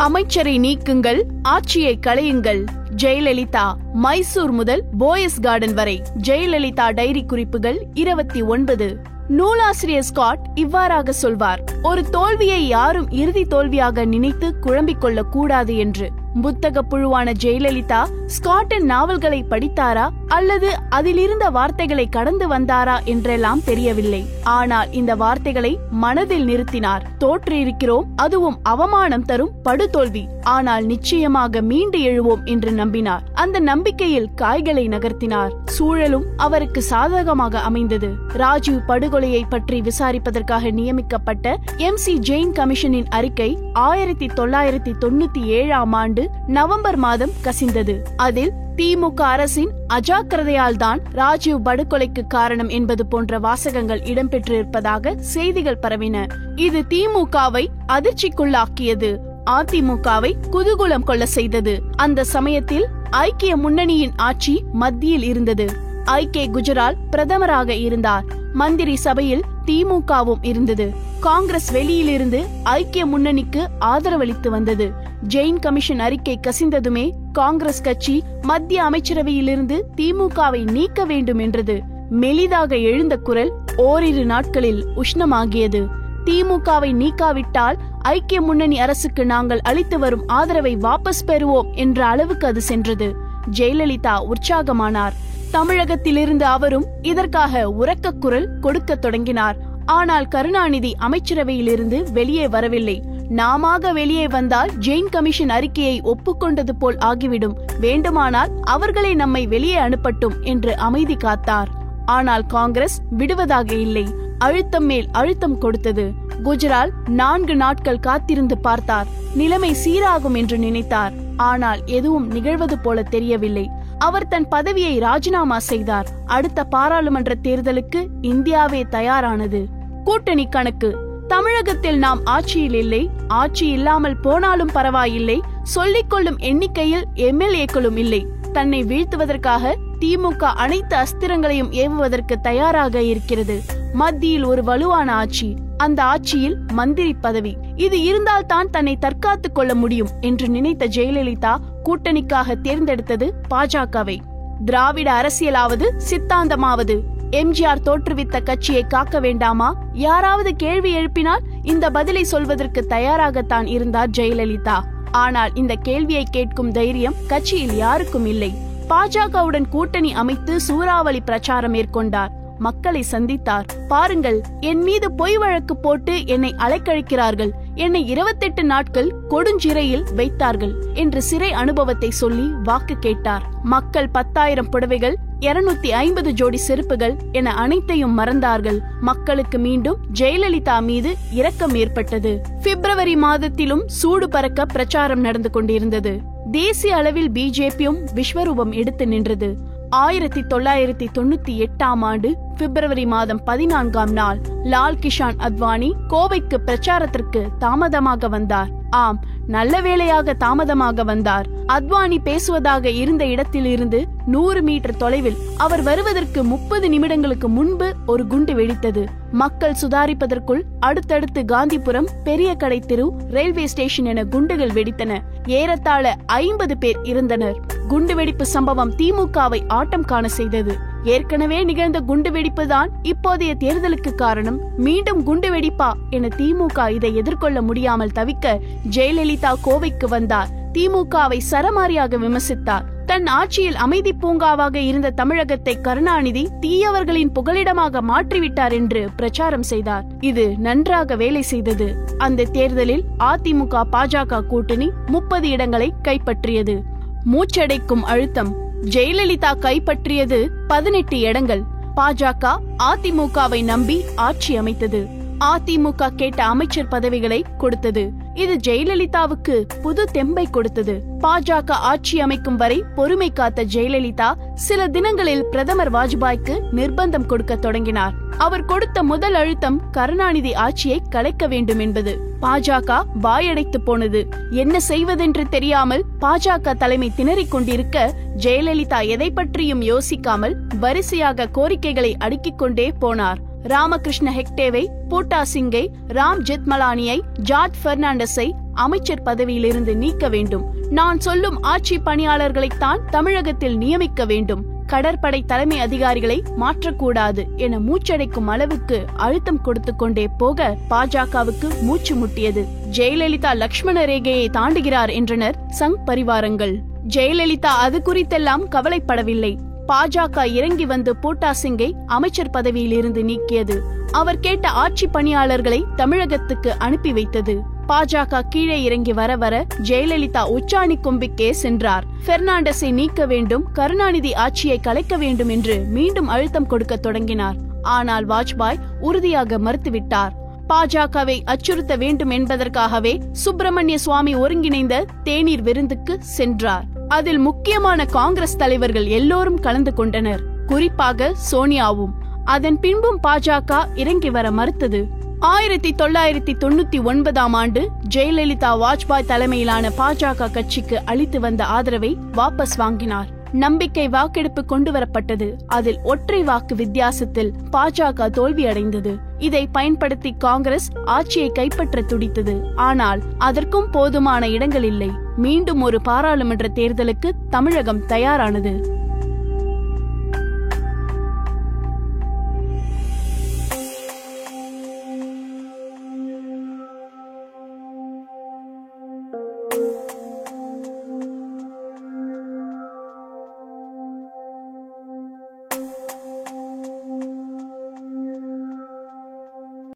அமைச்சரை நீக்குங்கள் ஆட்சியை களையுங்கள். ஜெயலலிதா மைசூர் முதல் போயஸ் கார்டன் வரை. ஜெயலலிதா டைரி குறிப்புகள் இருபத்தி ஒன்பது. நூலாசிரியர் ஸ்காட் இவ்வாறாக சொல்வார் ஒரு தோல்வியை யாரும் இறுதி தோல்வியாக நினைத்து குழம்பிக் கொள்ளக் கூடாது என்று. புத்தக புழுவான ஜெயலலிதா ஸ்காட்டின் நாவல்களை படித்தாரா அல்லது அதிலிருந்த வார்த்தைகளை கடந்து வந்தாரா என்றெல்லாம் தெரியவில்லை. ஆனால் இந்த வார்த்தைகளை மனதில் நிறுத்தினார். தோற்றிருக்கிறோம் அதுவும் அவமானம் தரும் படுதோல்வி. ஆனால் நிச்சயமாக மீண்டு எழுவோம் என்று நம்பினார். அந்த நம்பிக்கையில் காய்களை நகர்த்தினார். சூழலும் அவருக்கு சாதகமாக அமைந்தது. ராஜீவ் படுகொலையை பற்றி விசாரிப்பதற்காக நியமிக்கப்பட்ட எம் சி ஜெயின் கமிஷனின் அறிக்கை ஆயிரத்தி தொள்ளாயிரத்தி தொண்ணூத்தி ஏழாம் ஆண்டு நவம்பர் மாதம் கசிந்தது. அதில் திமுக அரசின் அஜாக்கிரதையால் தான் ராஜீவ் படுகொலைக்கு காரணம் என்பது போன்ற வாசகங்கள் இடம்பெற்றிருப்பதாக செய்திகள் பரவின. இது திமுகவை அதிர்ச்சிக்குள்ளாக்கியது. அதிமுகவை குதூகுலம் கொள்ள செய்தது. அந்த சமயத்தில் ஐக்கிய முன்னணியின் ஆட்சி மத்தியில் இருந்தது. ஐ கே குஜரால் பிரதமராக இருந்தார். மந்திரி சபையில் திமுகவும் இருந்தது. காங்கிரஸ் வெளியிலிருந்து ஐக்கிய முன்னணிக்கு ஆதரவளித்து வந்தது. ஜெயின் கமிஷன் அறிக்கை கசிந்ததுமே காங்கிரஸ் கட்சி மத்திய அமைச்சரவையிலிருந்து திமுகவை நீக்க வேண்டும் என்றது. மெலிதாக எழுந்த குரல் ஓரிரு நாட்களில் உஷ்ணமாகியது. திமுகவை நீக்காவிட்டால் ஐக்கிய முன்னணி அரசுக்கு நாங்கள் அளித்து வரும் ஆதரவை வாபஸ் பெறுவோம் என்ற அளவுக்கு அது சென்றது. ஜெயலலிதா உற்சாகமானார். தமிழகத்திலிருந்து அவரும் இதற்காக உரக்க குரல் கொடுக்க தொடங்கினார். ஆனால் கருணாநிதி அமைச்சரவையிலிருந்து வெளியே வரவில்லை. நாமாக வெளியே வந்தால் ஜெயின் கமிஷன் அறிக்கையை ஒப்புக்கொண்டது போல் ஆகிவிடும். வேண்டுமானால் அவர்களை நம்மை வெளியே அனுப்பட்டும் என்று அமைதி காத்தார். ஆனால் காங்கிரஸ் விடுவதாக இல்லை. அழுத்தம் மேல் அழுத்தம் கொடுத்தது. குஜரால் நான்கு நாட்கள் காத்திருந்து பார்த்தார். நிலைமை சீராகும் என்று நினைத்தார். ஆனால் எதுவும் நிகழ்வது போல தெரியவில்லை. அவர் தன் பதவியை ராஜினாமா செய்தார். அடுத்த பாராளுமன்ற தேர்தலுக்கு இந்தியாவே தயாரானது. கூட்டணி கணக்கு. தமிழகத்தில் நாம் ஆட்சியில் இல்லை ஆட்சி இல்லாமல் போனாலும் பரவாயில்லை சொல்லிக் கொள்ளும் எண்ணிக்கையில் எம்எல்ஏக்களும் இல்லை. தன்னை வீழ்த்துவதற்காக திமுக அனைத்து அஸ்திரங்களையும் ஏவுவதற்கு தயாராக இருக்கிறது. மத்தியில் ஒரு வலுவான ஆட்சி அந்த ஆட்சியில் மந்திரி பதவி. இது இருந்தால் தான் தன்னை தற்காத்துக் கொள்ள முடியும் என்று நினைத்த ஜெயலலிதா கூட்டணிக்காக தேர்ந்தெடுத்தது பாஜகவை. திராவிட அரசியலாவது சித்தாந்தமாவது. எம்ஜிஆர் தோற்றுவித்த கட்சியை காக்க வேண்டாமா? யாராவது கேள்வி எழுப்பினால் இந்த பதிலை சொல்வதற்கு தயாராகத்தான் இருந்தார் ஜெயலலிதா. ஆனால் இந்த கேள்வியை கேட்கும் தைரியம் கட்சியில் யாருக்கும் இல்லை. பாஜகவுடன் கூட்டணி அமைத்து சூறாவளி பிரச்சாரம் மேற்கொண்டார். மக்களை சந்தித்தார். பாருங்கள் என் மீது பொய் வழக்கு போட்டு என்னை அலைக்கழிக்கிறார்கள். என்னை இருபத்தெட்டு நாட்கள் கொடுஞ்சிறையில் வைத்தார்கள் என்று சிறை அனுபவத்தை சொல்லி வாக்கு கேட்டார். மக்கள் பத்தாயிரம் புடவைகள் இருநூத்தி ஐம்பது ஜோடி செருப்புகள் என அனைத்தையும் மறந்தார்கள். மக்களுக்கு மீண்டும் ஜெயலலிதா மீது இரக்கம் ஏற்பட்டது. பிப்ரவரி மாதத்திலும் சூடு பறக்க பிரச்சாரம் நடந்து கொண்டிருந்தது. தேசிய அளவில் பிஜேபியும் விஸ்வரூபம் எடுத்து நின்றது. ஆயிரத்தி தொள்ளாயிரத்தி தொண்ணூத்தி எட்டாம் ஆண்டு பிப்ரவரி மாதம் பதினான்காம் நாள் லால் கிஷான் அத்வானி கோவைக்கு பிரச்சாரத்திற்கு தாமதமாக வந்தார். ஆம் நல்ல வேளையாக தாமதமாக வந்தார். அத்வானி பேசுவதாக இருந்த இடத்தில் இருந்து நூறு மீட்டர் தொலைவில் அவர் வருவதற்கு முப்பது நிமிடங்களுக்கு முன்பு ஒரு குண்டு வெடித்தது. மக்கள் சுதாரிப்பதற்குள் அடுத்தடுத்து காந்திபுரம் பெரிய கடை தெரு ரயில்வே ஸ்டேஷன் என குண்டுகள் வெடித்தன. ஏறத்தாழ ஐம்பது பேர் இருந்தனர் குண்டுவெடிப்பு சம்பவம் திமுகவை ஆட்டம் காண செய்தது. ஏற்கனவே நிகழ்ந்த குண்டுவெடிப்பு தான் இப்போதைய தேர்தலுக்கு காரணம். மீண்டும் குண்டுவெடிப்பா என திமுக இதை எதிர்கொள்ள முடியாமல் தவிக்க ஜெயலலிதா கோவைக்கு வந்தார். திமுகவை சரமாரியாக விமர்சித்தார். தன் ஆட்சியில் அமைதி பூங்காவாக இருந்த தமிழகத்தை கருணாநிதி தீயவர்களின் புகலிடமாக மாற்றிவிட்டார் என்று பிரச்சாரம் செய்தார். இது நன்றாக வேலை செய்தது. அந்த தேர்தலில் அதிமுக பாஜக கூட்டணி முப்பது இடங்களை கைப்பற்றியது. மூச்சடைக்கும் அழுத்தம். ஜெயலலிதா கைப்பற்றியது பதினெட்டு இடங்கள். பாஜக அதிமுகவை நம்பி ஆட்சி அமைத்தது. அதிமுக கேட்ட அமைச்சர் பதவிகளை கொடுத்தது. இது ஜெயலலிதாவுக்கு புது தெம்பை கொடுத்தது. பாஜக ஆட்சி அமைக்கும் வரை பொறுமை காத்த ஜெயலலிதா சில தினங்களில் பிரதமர் வாஜ்பாய்க்கு நிர்பந்தம் கொடுக்க தொடங்கினார். அவர் கொடுத்த முதல் அழுத்தம் கருணாநிதி ஆட்சியை கலைக்க வேண்டும் என்பது. பாஜக வாயடைத்து போனது. என்ன செய்வதென்று தெரியாமல் பாஜக தலைமை திணறிக் கொண்டிருக்க ஜெயலலிதா எதை பற்றியும் யோசிக்காமல் வரிசையாக கோரிக்கைகளை அடுக்கிக் கொண்டே போனார். ராமகிருஷ்ண ஹெக்டேவை பூட்டா சிங்கை ராம் ஜெத்மலானியை ஜார்ஜ் பெர்னாண்டஸை அமைச்சர் பதவியிலிருந்து நீக்க வேண்டும். நான் சொல்லும் ஆட்சி பணியாளர்களைத்தான் தமிழகத்தில் நியமிக்க வேண்டும். கடற்படை தலைமை அதிகாரிகளை மாற்றக்கூடாது என மூச்சடைக்கும் அளவுக்கு அழுத்தம் கொடுத்து கொண்டே போக பாஜகவுக்கு மூச்சு முட்டியது. ஜெயலலிதா லக்ஷ்மண ரேகையை தாண்டுகிறார் என்றனர் சங் பரிவாரங்கள். ஜெயலலிதா அது குறித்தெல்லாம் கவலைப்படவில்லை. பாஜக இறங்கி வந்து பூட்டா சிங்கை அமைச்சர் பதவியில் இருந்து நீக்கியது. அவர் கேட்ட ஆட்சி பணியாளர்களை தமிழகத்துக்கு அனுப்பி வைத்தது. பாஜக கீழே இறங்கி வர வர ஜெயலலிதா உச்சாணி கொம்பிக்கே சென்றார். பெர்னாண்டஸை நீக்க வேண்டும் கருணாநிதி ஆட்சியை கலைக்க வேண்டும் என்று மீண்டும் அழுத்தம் கொடுக்க தொடங்கினார். ஆனால் வாஜ்பாய் உறுதியாக மறுத்துவிட்டார். பாஜகவை அச்சுறுத்த வேண்டும் என்பதற்காகவே சுப்பிரமணிய சுவாமி ஒருங்கிணைந்த தேநீர் விருந்துக்கு சென்றார். அதில் முக்கியமான காங்கிரஸ் தலைவர்கள் எல்லோரும் கலந்து கொண்டனர். குறிப்பாக சோனியாவும். அதன் பின்பும் பாஜக இறங்கி வர மறுத்தது. ஆயிரத்தி தொள்ளாயிரத்தி தொண்ணூத்தி ஒன்பதாம் ஆண்டு ஜெயலலிதா வாஜ்பாய் தலைமையிலான பாஜக கட்சிக்கு அளித்து வந்த ஆதரவை வாபஸ் வாங்கினார். நம்பிக்கை வாக்கெடுப்பு கொண்டு வரப்பட்டது. அதில் ஒற்றை வாக்கு வித்தியாசத்தில் பாஜக தோல்வியடைந்தது. இதை பயன்படுத்தி காங்கிரஸ் ஆட்சியை கைப்பற்ற துடித்தது. ஆனால் அதற்கும் போதுமான இடங்கள் இல்லை. மீண்டும் ஒரு பாராளுமன்ற தேர்தலுக்கு தமிழகம் தயாரானது.